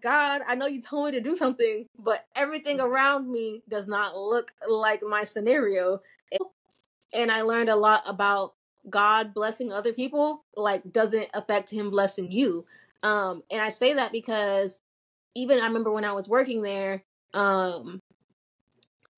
God, I know you told me to do something, but everything around me does not look like my scenario. And I learned a lot about God blessing other people, like, doesn't affect Him blessing you. Um, and I say that because even I remember when I was working there, um,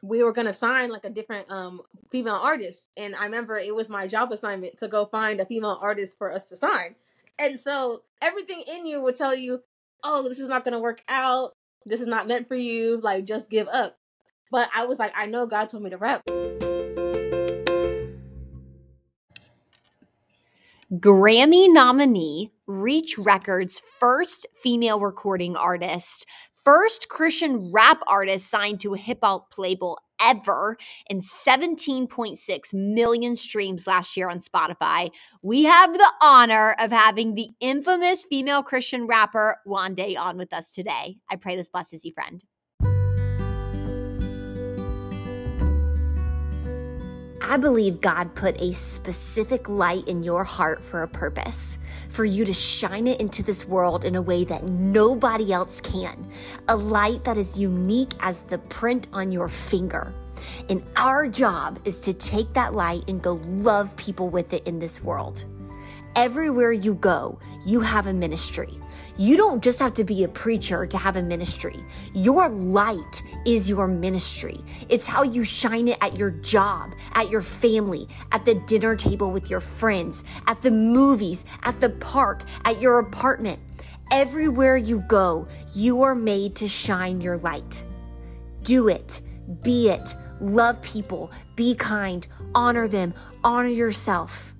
we were gonna sign like a different um female artist, and I remember it was my job assignment to go find a female artist for us to sign. And so everything in you would tell you, "Oh, this is not gonna work out. This is not meant for you. Like, just give up." But I was like, I know God told me to rap. Grammy nominee, Reach Records' first female recording artist, first Christian rap artist signed to a hip hop label ever, and 17.6 million streams last year on Spotify. We have the honor of having the infamous female Christian rapper Wande on with us today. I pray this blesses you, friend. I believe God put a specific light in your heart for a purpose, for you to shine it into this world in a way that nobody else can. A light that is unique as the print on your finger. And our job is to take that light and go love people with it in this world. Everywhere you go, you have a ministry. You don't just have to be a preacher to have a ministry. Your light is your ministry. It's how you shine it at your job, at your family, at the dinner table with your friends, at the movies, at the park, at your apartment. Everywhere you go, you are made to shine your light. Do it, be it, love people, be kind, honor them, honor yourself.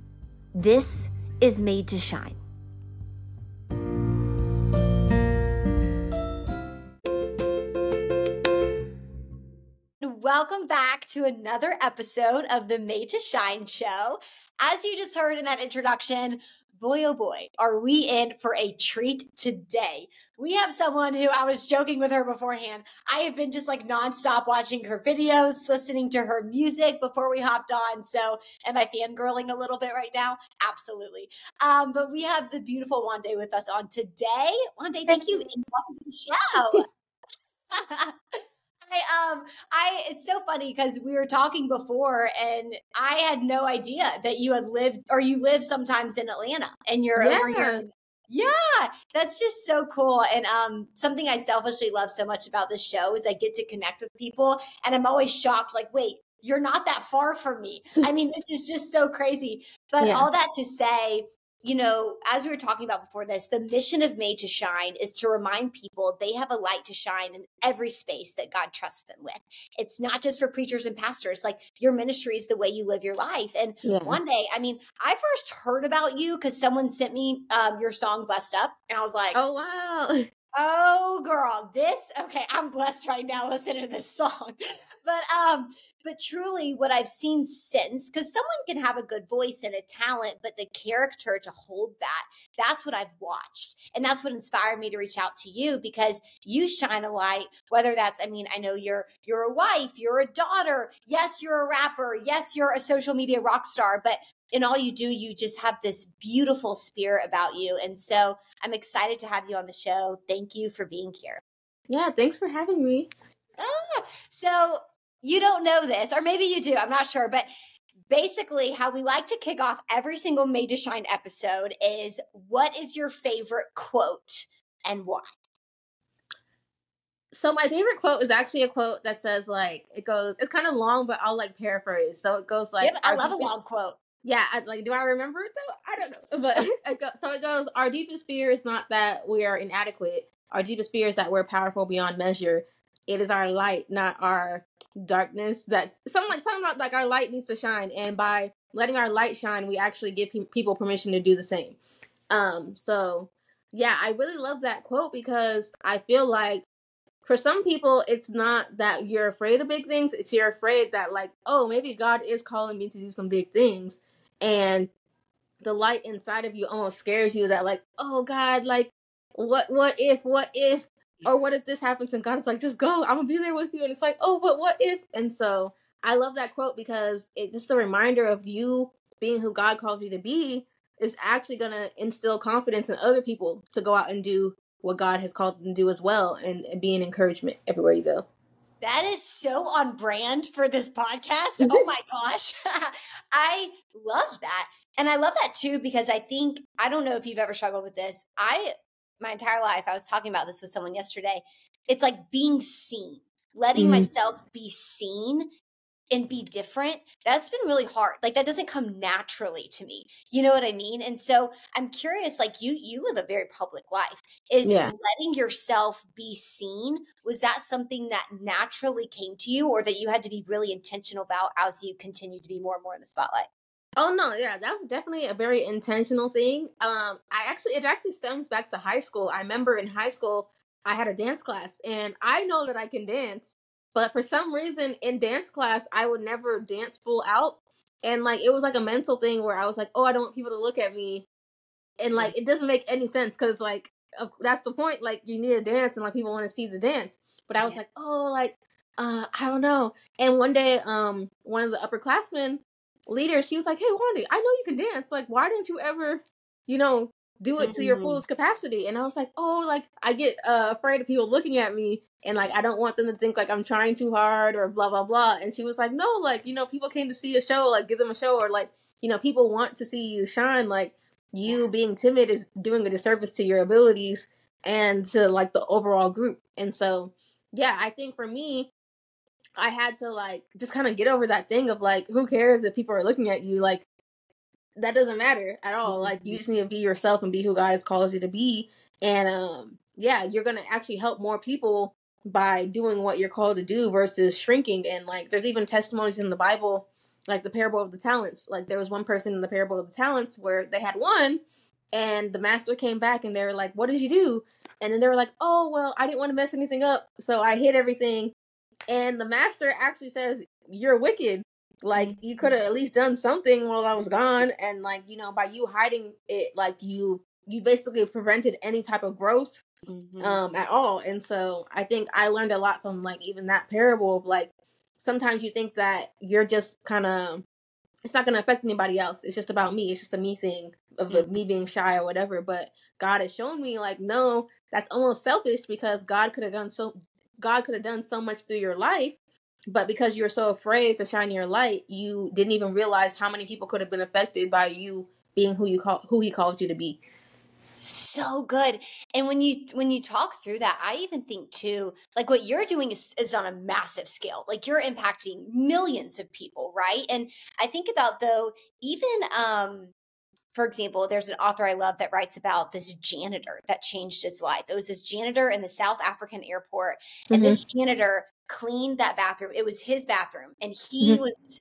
This is made to shine. Welcome back to another episode of the Made to Shine show. As you just heard in that introduction, boy, oh boy, are we in for a treat today. We have someone who I was joking with her beforehand. I have been just like nonstop watching her videos, listening to her music before we hopped on. So, am I fangirling a little bit right now? Absolutely. Um, but we have the beautiful Wande with us on today. Wande, thank you and welcome to the show. Um I it's so funny because we were talking before and I had no idea that you had lived or you live sometimes in Atlanta and you're yeah. over here. Yeah, that's just so cool. And um something I selfishly love so much about this show is I get to connect with people and I'm always shocked, like, wait, you're not that far from me. I mean, this is just so crazy. But yeah. all that to say, you know, as we were talking about before this, the mission of Made to Shine is to remind people they have a light to shine in every space that God trusts them with. It's not just for preachers and pastors. Like your ministry is the way you live your life. And yeah. one day, I mean, I first heard about you because someone sent me um, your song "Blessed Up," and I was like, "Oh wow." Oh girl, this okay, I'm blessed right now listening to this song. But um but truly what I've seen since cuz someone can have a good voice and a talent but the character to hold that that's what I've watched. And that's what inspired me to reach out to you because you shine a light whether that's I mean, I know you're you're a wife, you're a daughter, yes, you're a rapper, yes, you're a social media rock star, but in all you do, you just have this beautiful spirit about you. And so I'm excited to have you on the show. Thank you for being here. Yeah, thanks for having me. Ah, so you don't know this, or maybe you do, I'm not sure, but basically how we like to kick off every single Made to Shine episode is what is your favorite quote and why? So my favorite quote is actually a quote that says like it goes it's kind of long but I'll like paraphrase. So it goes like I love a long quote. Yeah, I, like, do I remember it though? I don't know. But go, so it goes. Our deepest fear is not that we are inadequate. Our deepest fear is that we're powerful beyond measure. It is our light, not our darkness. That's something like something about like our light needs to shine, and by letting our light shine, we actually give pe- people permission to do the same. Um. So yeah, I really love that quote because I feel like for some people it's not that you're afraid of big things it's you're afraid that like oh maybe god is calling me to do some big things and the light inside of you almost scares you that like oh god like what what if what if? Or what if this happens? And god's like just go. I'm gonna be there with you. And it's like oh but what if? And so i love that quote because it's just a reminder of you being who god calls you to be is actually gonna instill confidence in other people to go out and do what God has called them to do as well and, and be an encouragement everywhere you go. That is so on brand for this podcast. oh my gosh. I love that. And I love that too because I think, I don't know if you've ever struggled with this. I, my entire life, I was talking about this with someone yesterday. It's like being seen, letting mm. myself be seen and be different that's been really hard like that doesn't come naturally to me you know what i mean and so i'm curious like you you live a very public life is yeah. letting yourself be seen was that something that naturally came to you or that you had to be really intentional about as you continue to be more and more in the spotlight Oh no, yeah, that was definitely a very intentional thing. Um, I actually it actually stems back to high school. I remember in high school I had a dance class and I know that I can dance, but for some reason in dance class, I would never dance full out. And like it was like a mental thing where I was like, oh, I don't want people to look at me. And like it doesn't make any sense because like that's the point. Like you need to dance and like people want to see the dance. But I was yeah. like, oh, like uh, I don't know. And one day, um, one of the upperclassmen leaders, she was like, hey, Wande, I know you can dance. Like, why don't you ever, you know, do it to your mm-hmm. fullest capacity. And I was like, oh, like I get uh, afraid of people looking at me and like I don't want them to think like I'm trying too hard or blah blah blah. And she was like, no, like you know, people came to see a show, like give them a show, or like you know, people want to see you shine. Like you being timid is doing a disservice to your abilities and to like the overall group. And so, yeah, I think for me, I had to like just kind of get over that thing of like, who cares if people are looking at you? Like that doesn't matter at all. Like you mm-hmm. just need to be yourself and be who God has called you to be. And um yeah, you're gonna actually help more people by doing what you're called to do versus shrinking. And like there's even testimonies in the Bible, like the parable of the talents. Like there was one person in the parable of the talents where they had one and the master came back and they were like, What did you do? And then they were like, Oh well, I didn't want to mess anything up, so I hid everything. And the master actually says, You're wicked like you could have at least done something while I was gone, and like you know, by you hiding it, like you you basically prevented any type of growth mm-hmm. um at all. And so I think I learned a lot from like even that parable of like sometimes you think that you're just kind of it's not going to affect anybody else. It's just about me. It's just a me thing of mm-hmm. me being shy or whatever. But God has shown me like, no, that's almost selfish because God could have done so. God could have done so much through your life but because you're so afraid to shine your light, you didn't even realize how many people could have been affected by you being who you call who he called you to be. So good. And when you when you talk through that, I even think too, like what you're doing is, is on a massive scale. Like you're impacting millions of people, right? And I think about though, even um for example, there's an author I love that writes about this janitor that changed his life. It was this janitor in the South African airport, and mm-hmm. this janitor cleaned that bathroom. It was his bathroom, and he mm-hmm. was.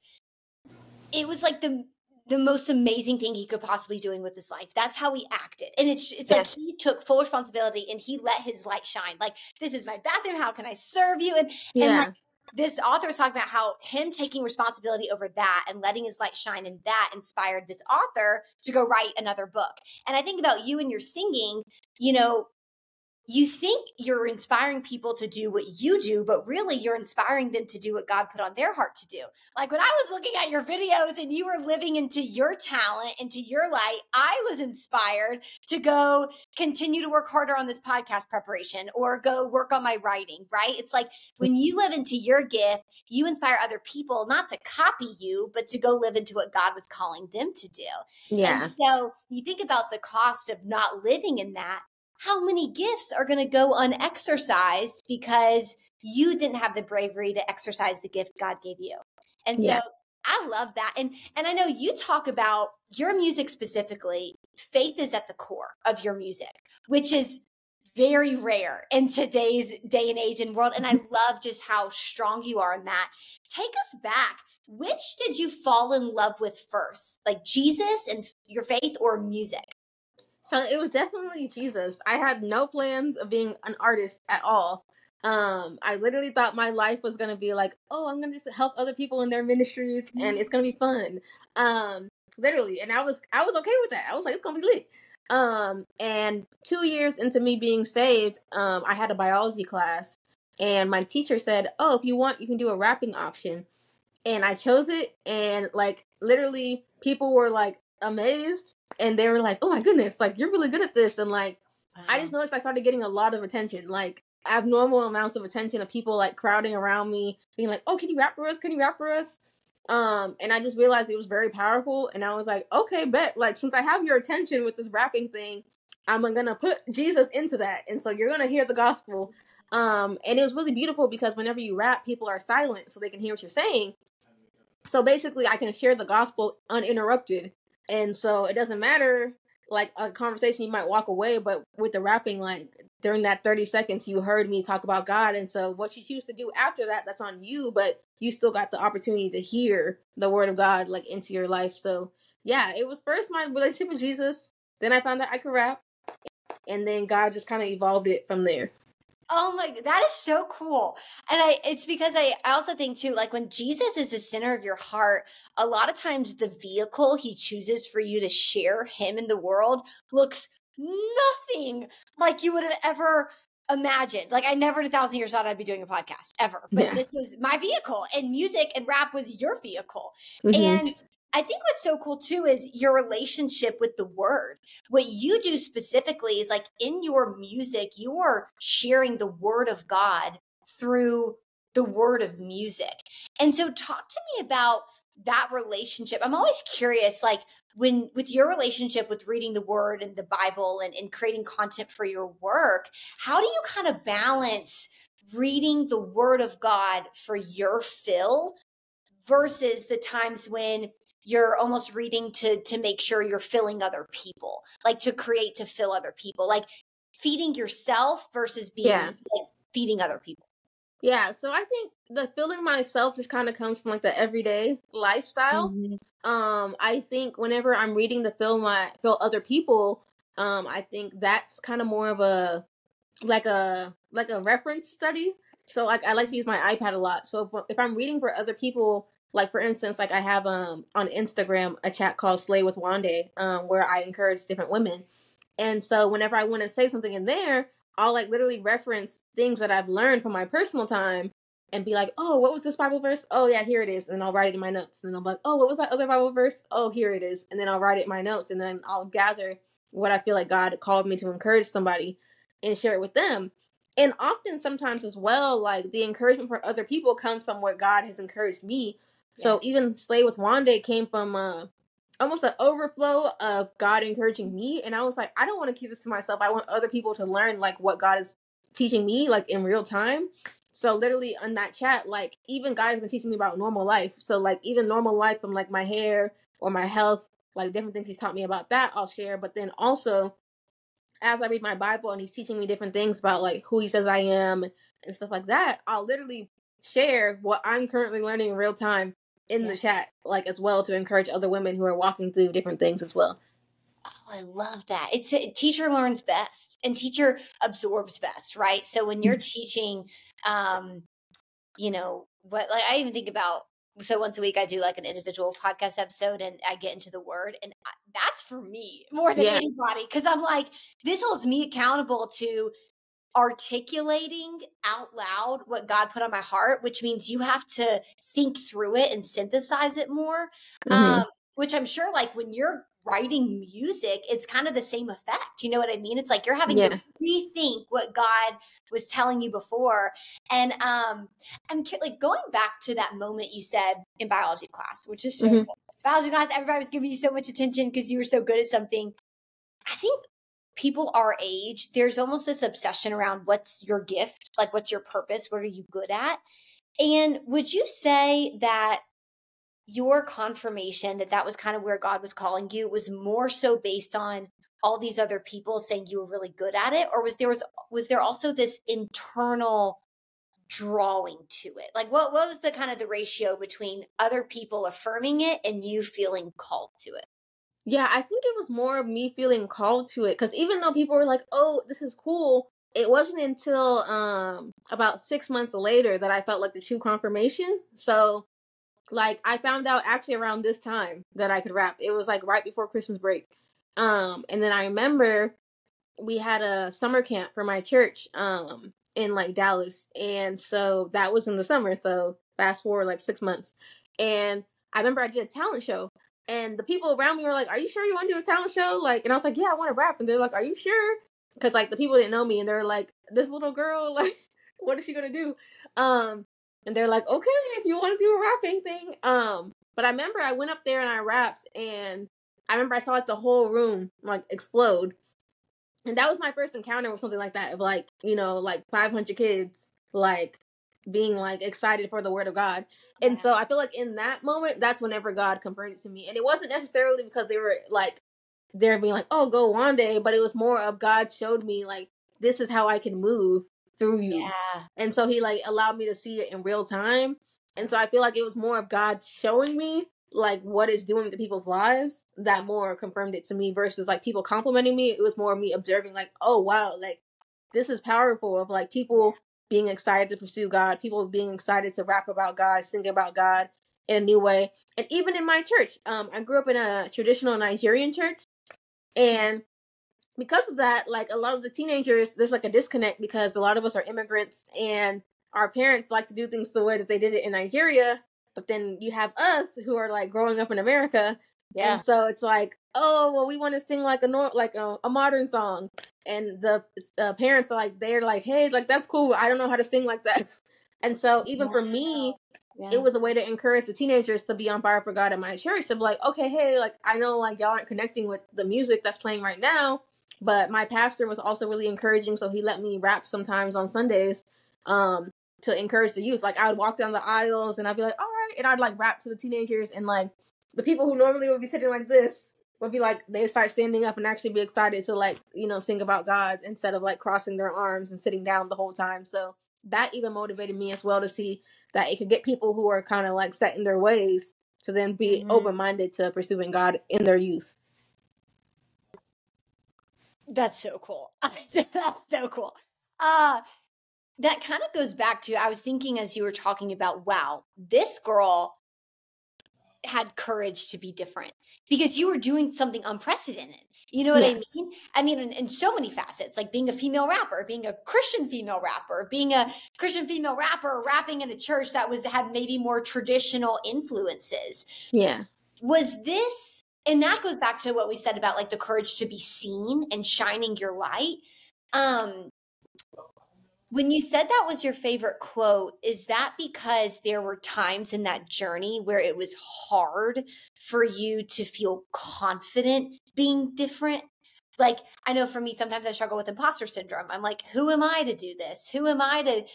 It was like the the most amazing thing he could possibly doing with his life. That's how he acted, and it's it's yeah. like he took full responsibility and he let his light shine. Like this is my bathroom. How can I serve you? And yeah. and like, this author is talking about how him taking responsibility over that and letting his light shine and that inspired this author to go write another book. And I think about you and your singing, you know, you think you're inspiring people to do what you do, but really you're inspiring them to do what God put on their heart to do. Like when I was looking at your videos and you were living into your talent, into your light, I was inspired to go continue to work harder on this podcast preparation or go work on my writing, right? It's like when you live into your gift, you inspire other people not to copy you, but to go live into what God was calling them to do. Yeah. And so you think about the cost of not living in that how many gifts are going to go unexercised because you didn't have the bravery to exercise the gift God gave you. And so yeah. I love that. And and I know you talk about your music specifically, faith is at the core of your music, which is very rare in today's day and age and world. And I mm-hmm. love just how strong you are in that. Take us back. Which did you fall in love with first? Like Jesus and your faith or music? So it was definitely Jesus. I had no plans of being an artist at all. Um, I literally thought my life was gonna be like, oh, I'm gonna just help other people in their ministries, and it's gonna be fun. Um, literally, and I was I was okay with that. I was like, it's gonna be lit. Um, and two years into me being saved, um, I had a biology class, and my teacher said, "Oh, if you want, you can do a rapping option." And I chose it, and like literally, people were like, amazed and they were like, "Oh my goodness, like you're really good at this." And like wow. I just noticed I started getting a lot of attention, like abnormal amounts of attention of people like crowding around me, being like, "Oh, can you rap for us? Can you rap for us?" Um, and I just realized it was very powerful, and I was like, "Okay, bet." Like, since I have your attention with this rapping thing, I'm gonna put Jesus into that, and so you're gonna hear the gospel. Um, and it was really beautiful because whenever you rap, people are silent so they can hear what you're saying. So basically, I can share the gospel uninterrupted, and so it doesn't matter like a conversation you might walk away, but with the rapping, like during that 30 seconds, you heard me talk about God. And so what you choose to do after that, that's on you, but you still got the opportunity to hear the word of God like into your life. So yeah, it was first my relationship with Jesus. Then I found out I could rap. And then God just kind of evolved it from there. Oh my, that is so cool. And I, it's because I, I also think too, like when Jesus is the center of your heart, a lot of times the vehicle he chooses for you to share him in the world looks nothing like you would have ever imagined. Like I never in a thousand years thought I'd be doing a podcast ever, but yeah. this was my vehicle and music and rap was your vehicle. Mm-hmm. And I think what's so cool too is your relationship with the word. What you do specifically is like in your music, you're sharing the word of God through the word of music. And so talk to me about that relationship. I'm always curious, like when with your relationship with reading the word and the Bible and, and creating content for your work, how do you kind of balance reading the word of God for your fill versus the times when you're almost reading to to make sure you're filling other people like to create to fill other people like feeding yourself versus being yeah. like, feeding other people yeah so i think the filling myself just kind of comes from like the everyday lifestyle mm-hmm. um i think whenever i'm reading to fill my fill other people um i think that's kind of more of a like a like a reference study so like i like to use my ipad a lot so if, if i'm reading for other people like for instance, like I have um on Instagram a chat called Slay with Wande, um, where I encourage different women. And so whenever I want to say something in there, I'll like literally reference things that I've learned from my personal time and be like, oh, what was this Bible verse? Oh yeah, here it is. And I'll write it in my notes. And be like, oh, what was that other Bible verse? Oh, here it is. And then I'll write it in my notes and then I'll gather what I feel like God called me to encourage somebody and share it with them. And often sometimes as well, like the encouragement for other people comes from what God has encouraged me so even Slay with Wande came from uh, almost an overflow of God encouraging me. And I was like, I don't want to keep this to myself. I want other people to learn like what God is teaching me, like in real time. So literally on that chat, like even God has been teaching me about normal life. So like even normal life from like my hair or my health, like different things he's taught me about that, I'll share. But then also as I read my Bible and he's teaching me different things about like who he says I am and stuff like that, I'll literally share what I'm currently learning in real time in yeah. the chat, like as well, to encourage other women who are walking through different things as well. Oh, I love that. It's a teacher learns best and teacher absorbs best, right? So when you're mm-hmm. teaching, um, you know, what like I even think about so once a week I do like an individual podcast episode and I get into the word and I, that's for me more than yeah. anybody cuz I'm like this holds me accountable to articulating out loud what God put on my heart, which means you have to think through it and synthesize it more. Mm-hmm. Um, which I'm sure, like when you're writing music, it's kind of the same effect. You know what I mean? It's like you're having yeah. to rethink what God was telling you before. And um, I'm like going back to that moment you said in biology class, which is so mm-hmm. cool. Biology class, everybody was giving you so much attention because you were so good at something. I think people our age, there's almost this obsession around what's your gift, like what's your purpose, what are you good at? And would you say that your confirmation that that was kind of where God was calling you was more so based on all these other people saying you were really good at it? Or was there was was there also this internal drawing to it? Like what, what was the kind of the ratio between other people affirming it and you feeling called to it yeah, I think it was more of me feeling called to it because even though people were like, "Oh, this is cool," it wasn't until um about six months later that I felt like the true confirmation. So, like, I found out actually around this time that I could rap. It was like right before Christmas break. Um, and then I remember we had a summer camp for my church um in like Dallas, and so that was in the summer. So fast forward like six months, and I remember I did a talent show and the people around me were like, "Are you sure you want to do a talent show?" Like, and I was like, "Yeah, I want to rap." And they're like, "Are you sure?" because like the people didn't know me and they're like, this little girl, like, what is she gonna do? Um, and they're like, okay, if you want to do a rapping thing. Um, but I remember I went up there and I rapped, and I remember I saw like the whole room like explode, and that was my first encounter with something like that of like you know like 500 kids like being like excited for the word of God. And so I feel like in that moment, that's whenever God converted to me. And it wasn't necessarily because they were like, they're being like, oh, go Wande, but it was more of God showed me like, this is how I can move through you. Yeah. And so he like allowed me to see it in real time. And so I feel like it was more of God showing me like what it's doing to people's lives that more confirmed it to me versus like people complimenting me. It was more me observing like, oh wow, like this is powerful of like people being excited to pursue God, people being excited to rap about God, sing about God in a new way. And even in my church, um, I grew up in a traditional Nigerian church. And because of that, like a lot of the teenagers, there's like a disconnect because a lot of us are immigrants and our parents like to do things the way that they did it in Nigeria. But then you have us who are like growing up in America. Yeah. And so it's like, oh, well, we want to sing like a nor- like a, a modern song. And the uh, parents are like they're like hey like that's cool. I don't know how to sing like that. And so even for me yeah. it was a way to encourage the teenagers to be on fire for god in my church to be like okay hey like i know like y'all aren't connecting with the music that's playing right now but my pastor was also really encouraging so he let me rap sometimes on sundays um to encourage the youth. Like i would walk down the aisles and i'd be like all right and i'd like rap to the teenagers and like the people who normally would be sitting like this would be like they start standing up and actually be excited to like you know sing about God instead of like crossing their arms and sitting down the whole time. So that even motivated me as well to see that it could get people who are kind of like set in their ways to then be mm-hmm. open minded to pursuing God in their youth. That's so cool. That's so cool. Uh that kind of goes back to I was thinking as you were talking about wow, this girl had courage to be different because you were doing something unprecedented. You know what yeah. I mean? I mean, in, in, so many facets, like being a female rapper, being a Christian female rapper, being a Christian female rapper, rapping in a church that was had maybe more traditional influences. Yeah. Was this, and that goes back to what we said about like the courage to be seen and shining your light. Um, when you said that was your favorite quote, is that because there were times in that journey where it was hard for you to feel confident being different? Like, I know for me, sometimes I struggle with imposter syndrome. I'm like, who am I to do this? Who am I to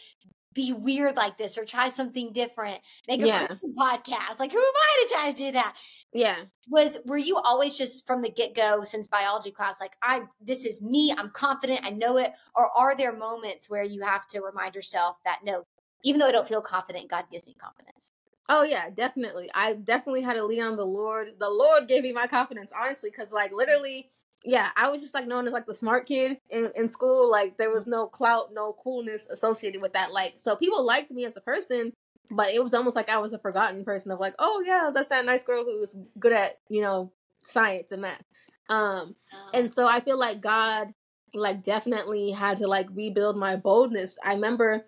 be weird like this or try something different, make a yeah. podcast. Like, who am I to try to do that? Yeah. Was were you always just from the get go since biology class, like I this is me, I'm confident, I know it, or are there moments where you have to remind yourself that no, even though I don't feel confident, God gives me confidence. Oh yeah, definitely. I definitely had to lean on the Lord. The Lord gave me my confidence, honestly, because like literally yeah, I was just like known as like the smart kid in, in school. Like there was no clout, no coolness associated with that. Like so people liked me as a person, but it was almost like I was a forgotten person of like, oh yeah, that's that nice girl who was good at, you know, science and math. Um oh. and so I feel like God like definitely had to like rebuild my boldness. I remember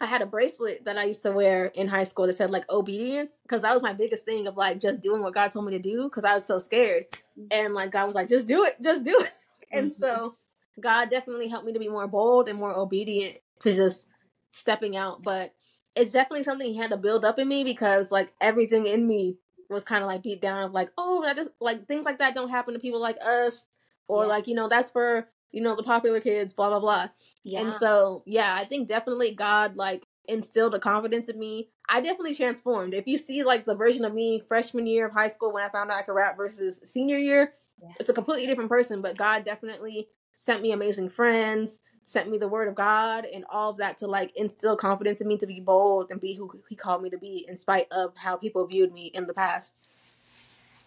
I had a bracelet that I used to wear in high school that said like obedience because that was my biggest thing of like just doing what God told me to do because I was so scared. Mm-hmm. And like God was like, just do it, just do it. And mm-hmm. so God definitely helped me to be more bold and more obedient to just stepping out. But it's definitely something he had to build up in me because like everything in me was kind of like beat down of like, oh, that just like things like that don't happen to people like us. Or yeah. like, you know, that's for you know, the popular kids, blah blah blah. Yeah. And so, yeah, I think definitely God like instilled a confidence in me. I definitely transformed. If you see like the version of me freshman year of high school when I found out I could rap versus senior year, yeah. it's a completely different person. But God definitely sent me amazing friends, sent me the word of God, and all of that to like instill confidence in me to be bold and be who He called me to be, in spite of how people viewed me in the past.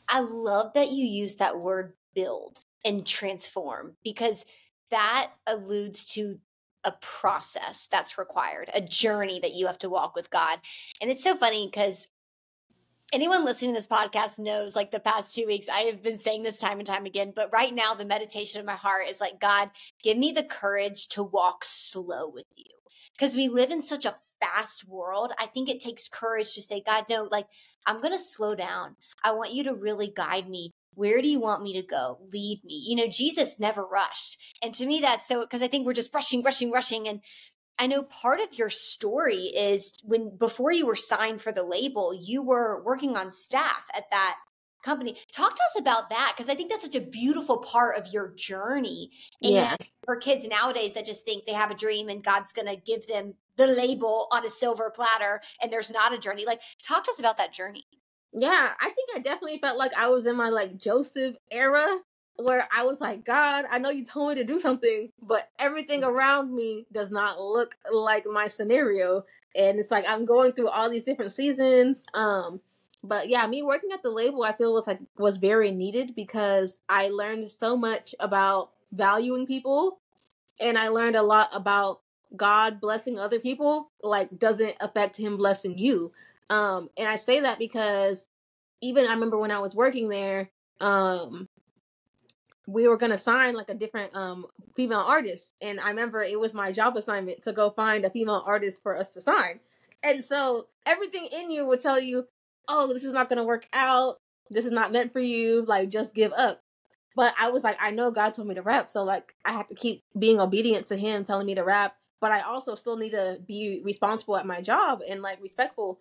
I love that you use that word build and transform because that alludes to a process that's required, a journey that you have to walk with God. And it's so funny because anyone listening to this podcast knows like the past two weeks i have been saying this time and time again but right now the meditation of my heart is like god give me the courage to walk slow with you because we live in such a fast world i think it takes courage to say god no like i'm gonna slow down i want you to really guide me where do you want me to go? Lead me. You know, Jesus never rushed. And to me, that's so, because I think we're just rushing, rushing, rushing. And I know part of your story is when before you were signed for the label, you were working on staff at that company. Talk to us about that because I think that's such a beautiful part of your journey. And yeah. for kids nowadays that just think they have a dream and God's going to give them the label on a silver platter and there's not a journey. Like, talk to us about that journey. Yeah, I think I definitely felt like I was in my like Joseph era where I was like, God, I know you told me to do something, but everything mm. around me does not look like my scenario. And it's like I'm going through all these different seasons. Um, but yeah, me working at the label, I feel was like was very needed because I learned so much about valuing people, and I learned a lot about God blessing other people. Like, doesn't affect Him blessing you. Um, and I say that because even I remember when I was working there, um, we were gonna sign like a different um female artist, and I remember it was my job assignment to go find a female artist for us to sign. And so everything in you would tell you, "Oh, this is not gonna work out. This is not meant for you. Like, just give up." But I was like, I know God told me to rap, so like I have to keep being obedient to Him telling me to rap. But I also still need to be responsible at my job and like respectful,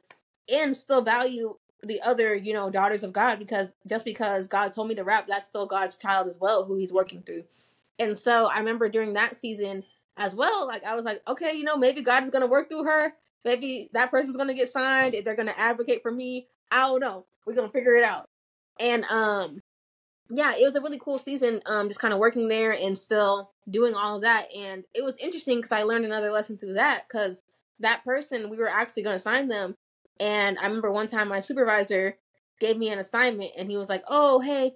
and still value the other, you know, daughters of God because just because God told me to rap, that's still God's child as well who he's working through. And so I remember during that season as well, like I was like, okay, you know, maybe God is gonna work through her. Maybe that person's gonna get signed, if they're gonna advocate for me. I don't know. We're gonna figure it out. And um yeah, it was a really cool season, um, just kind of working there and still doing all of that. And it was interesting because I learned another lesson through that because that person, we were actually going to sign them and I remember one time my supervisor gave me an assignment and he was like, Oh, hey,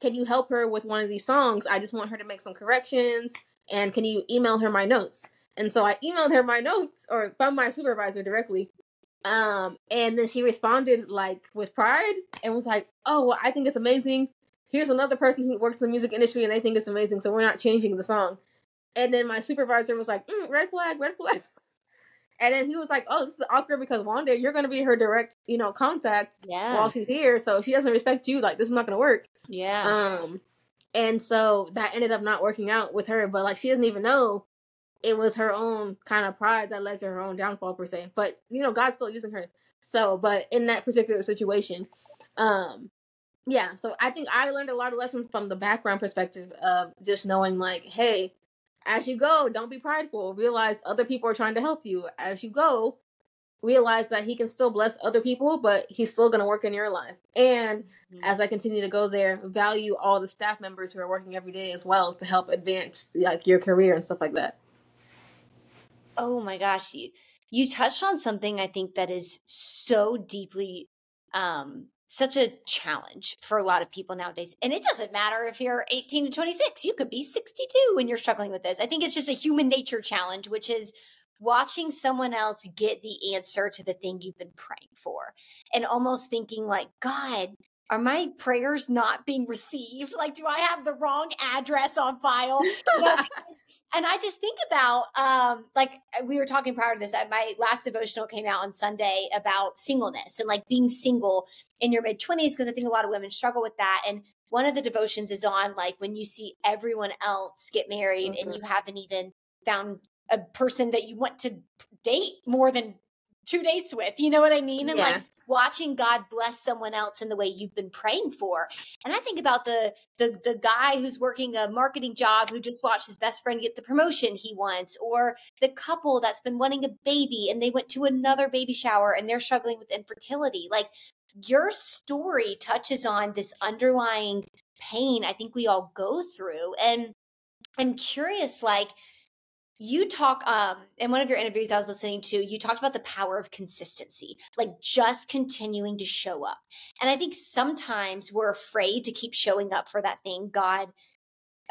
can you help her with one of these songs? I just want her to make some corrections and can you email her my notes? And so I emailed her my notes or from my supervisor directly. Um, and then she responded like with pride and was like, Oh, well, I think it's amazing. Here's another person who works in the music industry and they think it's amazing, so we're not changing the song. And then my supervisor was like, mm, red flag, red flag. And then he was like, "Oh, this is awkward because Wande, you're going to be her direct, you know, contact yeah. while she's here, so she doesn't respect you. Like this is not going to work." Yeah. Um, and so that ended up not working out with her. But like she doesn't even know it was her own kind of pride that led to her own downfall per se. But you know, God's still using her. So, but in that particular situation, um, yeah. So I think I learned a lot of lessons from the background perspective of just knowing, like, hey, as you go, don't be prideful. Realize other people are trying to help you. As you go, realize that he can still bless other people, but he's still going to work in your life. And mm-hmm. as I continue to go there, value all the staff members who are working every day as well to help advance like your career and stuff like that. Oh my gosh, you you touched on something I think that is so deeply um such a challenge for a lot of people nowadays. And it doesn't matter if you're 18 to 26, you could be 62 when you're struggling with this. I think it's just a human nature challenge, which is watching someone else get the answer to the thing you've been praying for and almost thinking like, God, are my prayers not being received? Like, do I have the wrong address on file? You know, and I just think about, um, like we were talking prior to this, my last devotional came out on Sunday about singleness and like being single in your mid 20s, because I think a lot of women struggle with that. And one of the devotions is on like when you see everyone else get married mm-hmm. and you haven't even found a person that you want to date more than two dates with. You know what I mean? And yeah. like watching God bless someone else in the way you've been praying for. And I think about the the the guy who's working a marketing job who just watched his best friend get the promotion he wants, or the couple that's been wanting a baby and they went to another baby shower and they're struggling with infertility. Like your story touches on this underlying pain I think we all go through. And I'm curious, like, you talk um in one of your interviews I was listening to, you talked about the power of consistency, like just continuing to show up. And I think sometimes we're afraid to keep showing up for that thing God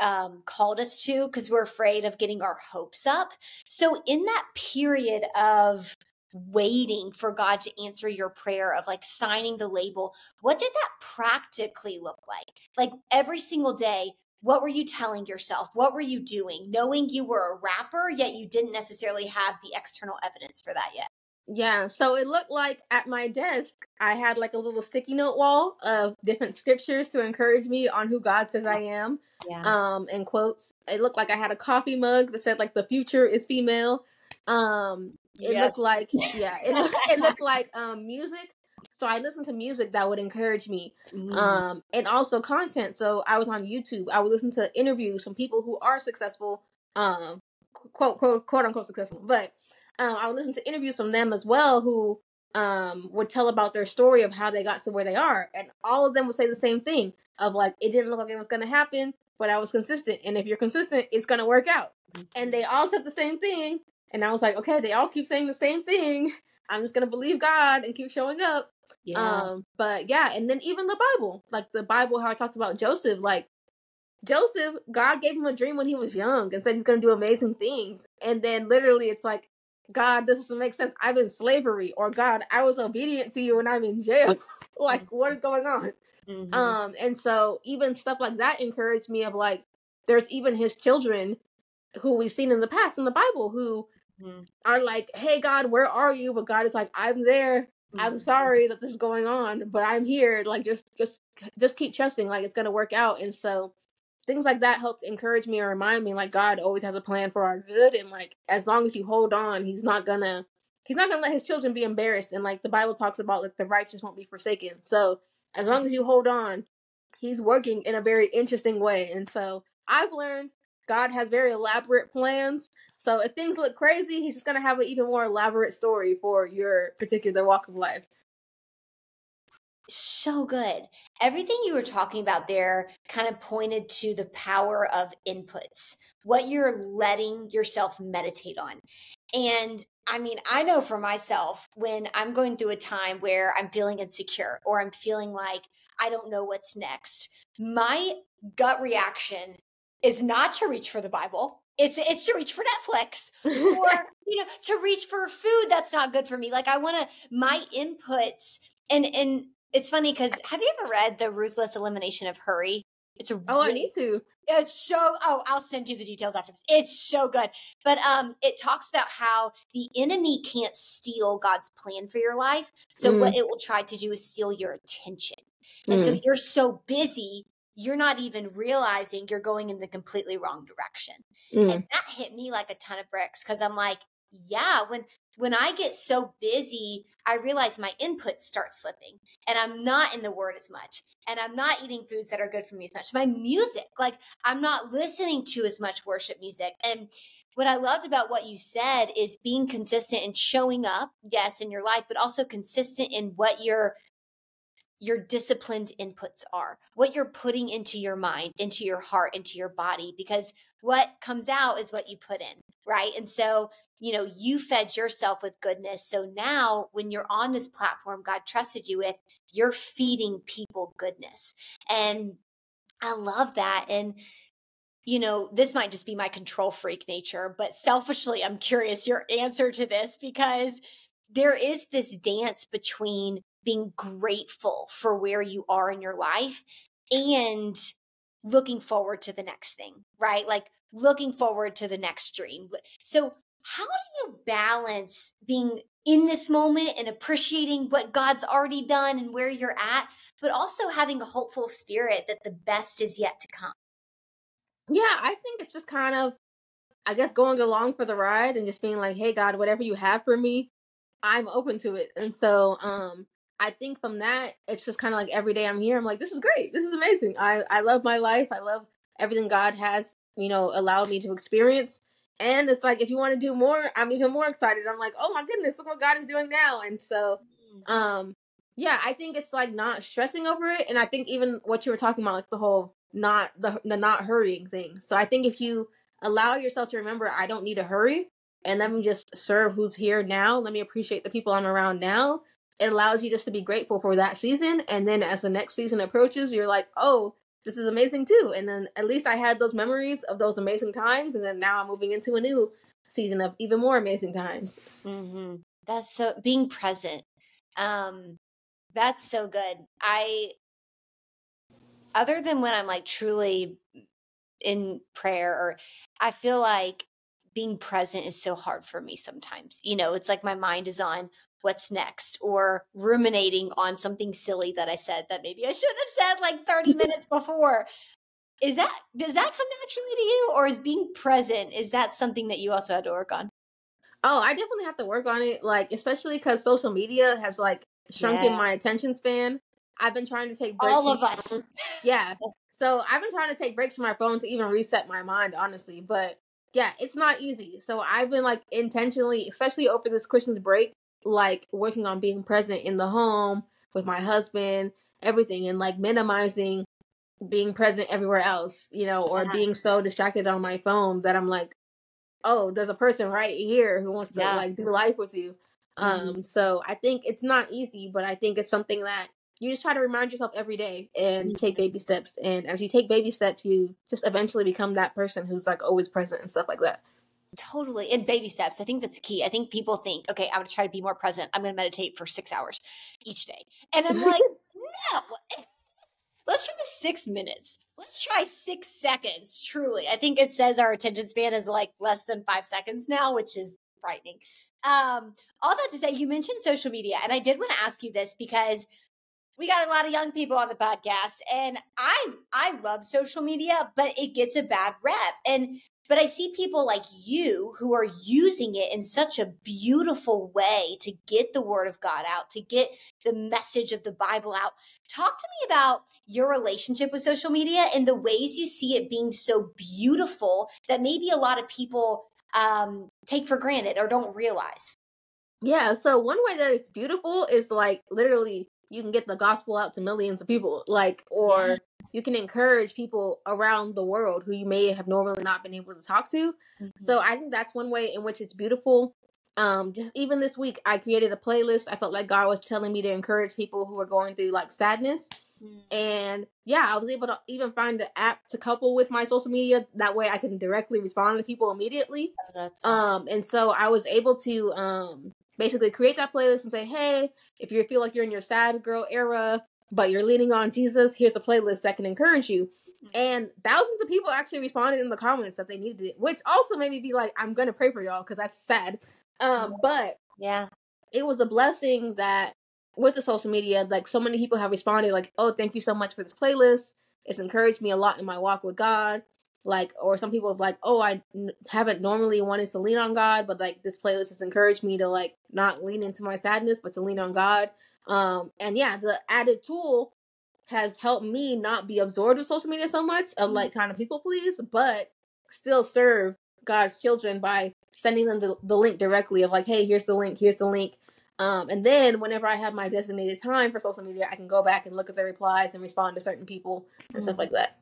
um called us to because we're afraid of getting our hopes up. So in that period of waiting for God to answer your prayer of like signing the label, what did that practically look like? Like every single day, what were you telling yourself? What were you doing? Knowing you were a rapper, yet you didn't necessarily have the external evidence for that yet. Yeah, so it looked like at my desk I had like a little sticky note wall of different scriptures to encourage me on who God says I am. Yeah. Um, in quotes. It looked like I had a coffee mug that said like the future is female. Um, it yes. looked like yeah, it looked, it looked like um music. So I listened to music that would encourage me. Mm. Um, and also content. So I was on YouTube. I would listen to interviews from people who are successful. Um, quote quote quote unquote successful, but um, I would listen to interviews from them as well who um, would tell about their story of how they got to where they are. And all of them would say the same thing of like, it didn't look like it was going to happen, but I was consistent. And if you're consistent, it's going to work out. And they all said the same thing. And I was like, okay, they all keep saying the same thing. I'm just going to believe God and keep showing up. Yeah. Um, but yeah, and then even the Bible, like the Bible, how I talked about Joseph, like Joseph, God gave him a dream when he was young and said he's going to do amazing things. And then literally it's like God, this doesn't make sense. I'm in slavery, or God, I was obedient to you and I'm in jail. like, what is going on? Mm-hmm. Um, and so even stuff like that encouraged me of like, there's even his children who we've seen in the past in the Bible who mm-hmm. are like, Hey God, where are you? But God is like, I'm there. Mm-hmm. I'm sorry that this is going on, but I'm here. Like just just just keep trusting, like it's gonna work out. And so things like that helped encourage me or remind me like God always has a plan for our good and like as long as you hold on, he's not gonna he's not gonna let his children be embarrassed and like the Bible talks about like the righteous won't be forsaken. So as long as you hold on, he's working in a very interesting way. And so I've learned God has very elaborate plans. So if things look crazy, he's just gonna have an even more elaborate story for your particular walk of life so good. Everything you were talking about there kind of pointed to the power of inputs, what you're letting yourself meditate on. And I mean, I know for myself when I'm going through a time where I'm feeling insecure or I'm feeling like I don't know what's next, my gut reaction is not to reach for the Bible. It's it's to reach for Netflix or you know to reach for food that's not good for me. Like I want to my inputs and and it's funny because have you ever read the Ruthless Elimination of Hurry? It's a oh, really, I need to. It's so oh, I'll send you the details after this. It's so good. But um, it talks about how the enemy can't steal God's plan for your life. So mm. what it will try to do is steal your attention. And mm. so you're so busy, you're not even realizing you're going in the completely wrong direction. Mm. And that hit me like a ton of bricks because I'm like, yeah, when when I get so busy, I realize my inputs start slipping and I'm not in the word as much and I'm not eating foods that are good for me as much. My music, like I'm not listening to as much worship music. And what I loved about what you said is being consistent and showing up, yes, in your life, but also consistent in what your your disciplined inputs are, what you're putting into your mind, into your heart, into your body, because what comes out is what you put in, right? And so you know, you fed yourself with goodness. So now when you're on this platform God trusted you with, you're feeding people goodness. And I love that. And, you know, this might just be my control freak nature, but selfishly, I'm curious your answer to this because there is this dance between being grateful for where you are in your life and looking forward to the next thing, right? Like looking forward to the next dream. So, how do you balance being in this moment and appreciating what God's already done and where you're at, but also having a hopeful spirit that the best is yet to come? Yeah, I think it's just kind of, I guess, going along for the ride and just being like, hey, God, whatever you have for me, I'm open to it. And so, um, I think from that, it's just kind of like every day I'm here, I'm like, this is great. This is amazing. I, I love my life. I love everything God has, you know, allowed me to experience. And it's like if you want to do more, I'm even more excited. I'm like, oh my goodness, look what God is doing now. And so mm. um yeah, I think it's like not stressing over it. And I think even what you were talking about, like the whole not the the not hurrying thing. So I think if you allow yourself to remember I don't need to hurry and let me just serve who's here now, let me appreciate the people I'm around now. It allows you just to be grateful for that season. And then as the next season approaches, you're like, oh, this is amazing too. And then at least I had those memories of those amazing times, and then now I'm moving into a new season of even more amazing times. Mm-hmm. That's so being present. Um, that's so good. I, other than when I'm like truly in prayer, or I feel like being present is so hard for me sometimes. You know, it's like my mind is on what's next or ruminating on something silly that I said that maybe I shouldn't have said like 30 minutes before. Is that does that come naturally to you or is being present is that something that you also had to work on? Oh, I definitely have to work on it like especially cuz social media has like shrunken yeah. my attention span. I've been trying to take breaks. All of us. Yeah. So I've been trying to take breaks from my phone to even reset my mind, honestly. But yeah, it's not easy. So I've been like intentionally, especially over this Christmas break, like working on being present in the home with my husband, everything, and like minimizing being present everywhere else, you know, or yeah. being so distracted on my phone that I'm like, oh, there's a person right here who wants to yeah. like do life with you. Mm-hmm. Um, so I think it's not easy, but I think it's something that you just try to remind yourself every day and mm-hmm. take baby steps. And as you take baby steps, you just eventually become that person who's like always present and stuff like that. Totally. And baby steps. I think that's key. I think people think, okay, I'm going to try to be more present. I'm going to meditate for six hours each day. And I'm like, no, let's try the six minutes. Let's try six seconds. Truly. I think it says our attention span is like less than five seconds now, which is frightening. Um, all that to say, you mentioned social media. And I did want to ask you this because we got a lot of young people on the podcast and i i love social media but it gets a bad rep and but i see people like you who are using it in such a beautiful way to get the word of god out to get the message of the bible out. Talk to me about your relationship with social media and the ways you see it being so beautiful that maybe a lot of people um, take for granted or don't realize. Yeah so one way that it's beautiful is like literally you can get the gospel out to millions of people like or you can encourage people around the world who you may have normally not been able to talk to. Mm-hmm. so i think that's one way in which it's beautiful. Um just even this week i created a playlist. I felt like god was telling me to encourage people who are going through like sadness. Mm-hmm. and yeah i was able to even find an app to couple with my social media. That way i can directly respond to people immediately. Oh, awesome. um and so i was able to um basically create that playlist and say, hey, if you feel like you're in your sad girl era, but you're leaning on Jesus, here's a playlist that can encourage you. Mm-hmm. And thousands of people actually responded in the comments that they needed it, which also made me be like, I'm gonna pray for y'all because that's sad. Um, but yeah, it was a blessing that with the social media, like so many people have responded, like, oh, thank you so much for this playlist. It's encouraged me a lot in my walk with God like or some people have like oh I n- haven't normally wanted to lean on god but like this playlist has encouraged me to like not lean into my sadness but to lean on god um and yeah the added tool has helped me not be absorbed with social media so much of like kind of people please but still serve god's children by sending them the, the link directly of like hey here's the link here's the link um, and then whenever I have my designated time for social media, I can go back and look at the replies and respond to certain people and mm-hmm. stuff like that.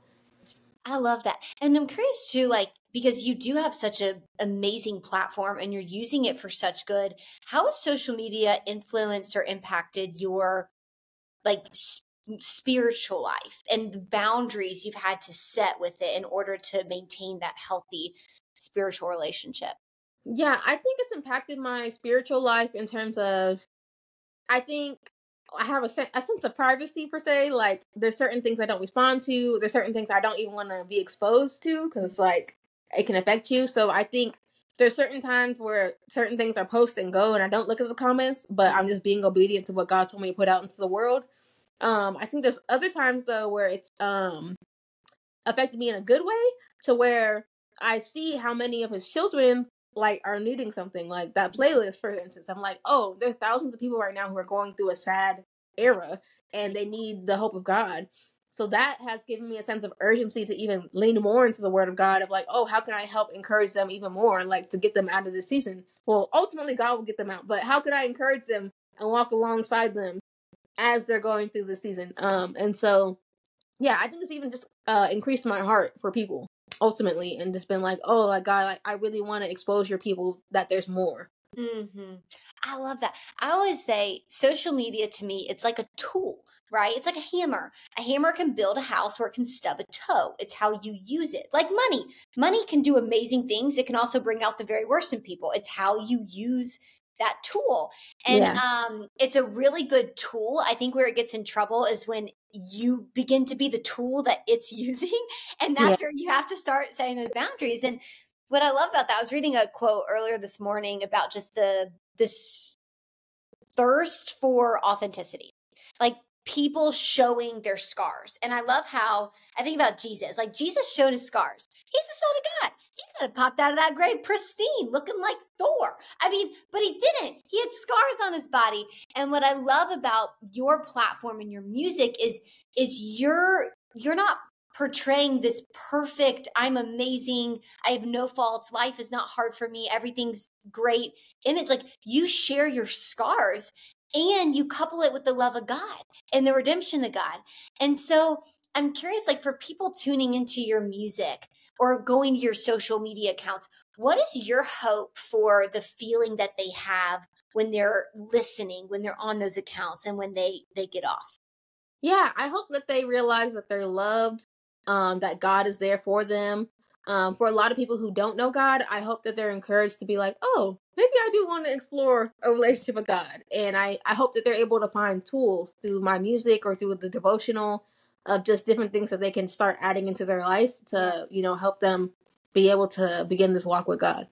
I love that. And I'm curious too, like, because you do have such an amazing platform and you're using it for such good. How has social media influenced or impacted your like spiritual life and the boundaries you've had to set with it in order to maintain that healthy spiritual relationship? Yeah, I think it's impacted my spiritual life in terms of I think I have a, sen- a sense of privacy per se. Like there's certain things I don't respond to. There's certain things I don't even want to be exposed to because like it can affect you. So I think there's certain times where certain things are post and go, and I don't look at the comments, but I'm just being obedient to what God told me to put out into the world. Um, I think there's other times though where it's um affected me in a good way to where I see how many of his children like are needing something like that playlist for instance. I'm like oh there's thousands of people right now who are going through a sad era and they need the hope of god. So that has given me a sense of urgency to even lean more into the word of god of like oh how can i help encourage them even more like to get them out of this season? Well ultimately god will get them out but how could i encourage them and walk alongside them as they're going through the season? Um and so yeah i think it's even just uh increased my heart for people ultimately and just been like oh like god like i really want to expose your people that there's more hmm I love that. I always say social media to me, it's like a tool, right? It's like a hammer. A hammer can build a house or it can stub a toe. It's how you use it. Like money. Money can do amazing things. It can also bring out the very worst in people. It's how you use that tool. And yeah. um, it's a really good tool. I think where it gets in trouble is when you begin to be the tool that it's using. And that's yeah. where you have to start setting those boundaries. And what I love about that, I was reading a quote earlier this morning about just the this thirst for authenticity. Like people showing their scars. And I love how I think about Jesus. Like Jesus showed his scars. He's the son of God. He could have popped out of that grave pristine, looking like Thor. I mean, but he didn't. He had scars on his body. And what I love about your platform and your music is is you're you're not portraying this perfect i'm amazing i have no faults life is not hard for me everything's great image like you share your scars and you couple it with the love of god and the redemption of god and so i'm curious like for people tuning into your music or going to your social media accounts what is your hope for the feeling that they have when they're listening when they're on those accounts and when they they get off yeah, I hope that they realize that they're loved, um, that God is there for them. Um, for a lot of people who don't know God, I hope that they're encouraged to be like, oh, maybe I do want to explore a relationship with God. And I, I hope that they're able to find tools through my music or through the devotional of just different things that they can start adding into their life to, you know, help them be able to begin this walk with God.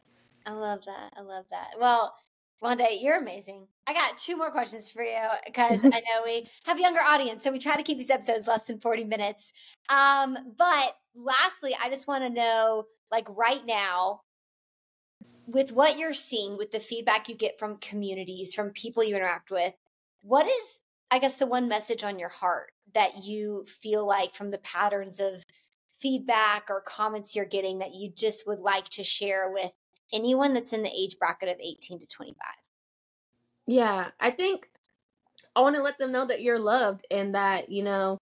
I love that. I love that. Well, Wande, you're amazing. I got two more questions for you because I know we have a younger audience, so we try to keep these episodes less than 40 minutes. Um, but lastly, I just want to know, like right now, with what you're seeing, with the feedback you get from communities, from people you interact with, what is, I guess, the one message on your heart that you feel like from the patterns of feedback or comments you're getting that you just would like to share with anyone that's in the age bracket of 18 to 25. Yeah, I think I want to let them know that you're loved and that, you know,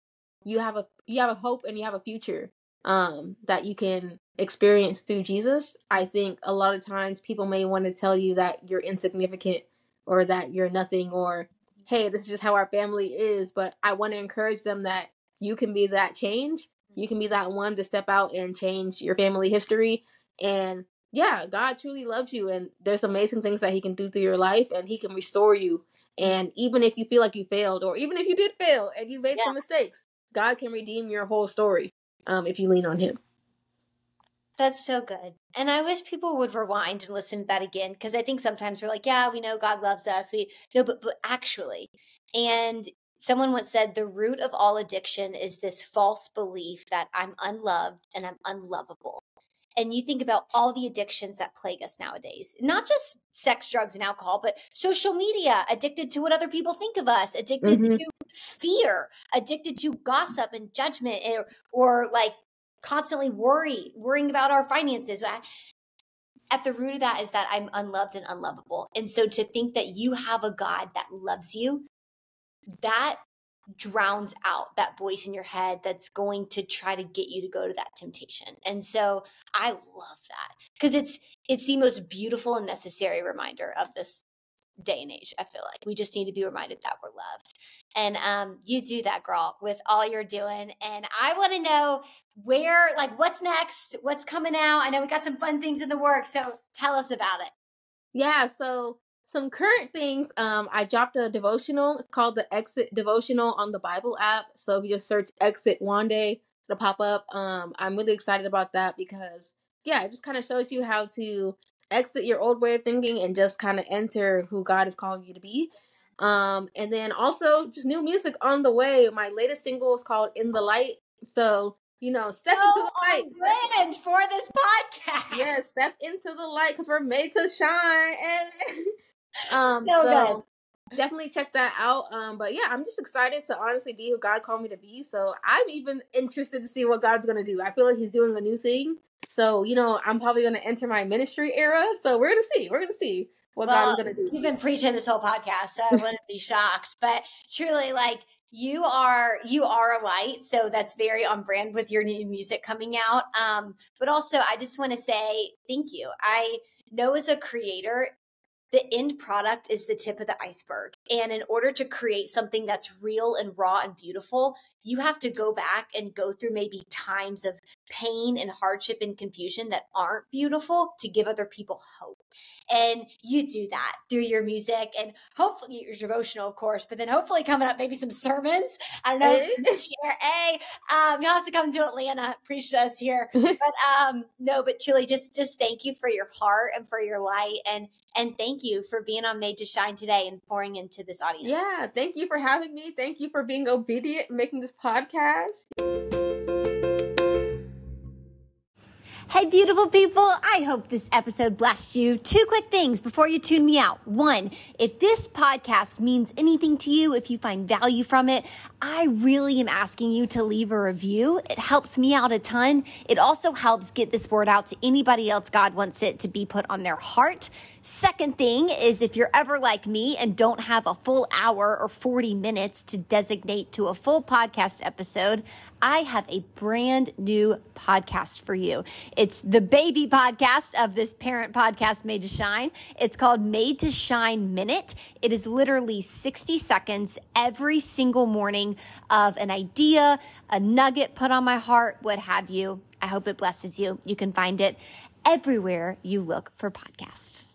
you have a you have a hope and you have a future um that you can experience through Jesus. I think a lot of times people may want to tell you that you're insignificant or that you're nothing or hey, this is just how our family is, but I want to encourage them that you can be that change. You can be that one to step out and change your family history and yeah, God truly loves you and there's amazing things that he can do through your life and he can restore you. And even if you feel like you failed or even if you did fail and you made yeah. some mistakes, God can redeem your whole story um, if you lean on him. That's so good. And I wish people would rewind and listen to that again because I think sometimes we're like, yeah, we know God loves us. We no, but but actually, and someone once said the root of all addiction is this false belief that I'm unloved and I'm unlovable and you think about all the addictions that plague us nowadays, not just sex, drugs, and alcohol, but social media, addicted to what other people think of us, addicted mm-hmm. to fear, addicted to gossip and judgment, or, or like constantly worry, worrying about our finances. At the root of that is that I'm unloved and unlovable. And so to think that you have a God that loves you, that drowns out that voice in your head that's going to try to get you to go to that temptation. And so I love that because it's it's the most beautiful and necessary reminder of this day and age. I feel like we just need to be reminded that we're loved. And um you do that girl with all you're doing and I want to know where like what's next? What's coming out? I know we got some fun things in the works, so tell us about it. Yeah, so some current things. Um, I dropped a devotional. It's called the Exit Devotional on the Bible app. So if you just search Exit Wande, it'll pop up. Um, I'm really excited about that because yeah, it just kind of shows you how to exit your old way of thinking and just kind of enter who God is calling you to be. Um, and then also just new music on the way. My latest single is called In the Light. So you know, step so into the light. Brand for this podcast. Yeah, step into the light because we're made to shine. And um, so, so definitely check that out. Um, but yeah, I'm just excited to honestly be who God called me to be. So I'm even interested to see what God's gonna do. I feel like He's doing a new thing. So you know, I'm probably gonna enter my ministry era. So we're gonna see. We're gonna see what well, God is gonna do. You've been preaching this whole podcast, so I wouldn't be shocked. But truly, like you are you are a light so that's very on brand with your new music coming out um but also i just want to say thank you i know as a creator the end product is the tip of the iceberg. And in order to create something that's real and raw and beautiful, you have to go back and go through maybe times of pain and hardship and confusion that aren't beautiful to give other people hope. And you do that through your music and hopefully your devotional, of course, but then hopefully coming up, maybe some sermons. I don't know. Hey, um, you'll have to come to Atlanta, preach to us here. but um, no, but truly just just thank you for your heart and for your light and and thank you for being on Made to Shine today and pouring into this audience. Yeah, thank you for having me. Thank you for being obedient and making this podcast. Hey, beautiful people. I hope this episode blessed you. Two quick things before you tune me out. One, if this podcast means anything to you, if you find value from it, I really am asking you to leave a review. It helps me out a ton. It also helps get this word out to anybody else God wants it to be put on their heart. Second thing is if you're ever like me and don't have a full hour or 40 minutes to designate to a full podcast episode, I have a brand new podcast for you. It's the baby podcast of this parent podcast, Made to Shine. It's called Made to Shine Minute. It is literally 60 seconds every single morning of an idea, a nugget put on my heart, what have you. I hope it blesses you. You can find it everywhere you look for podcasts.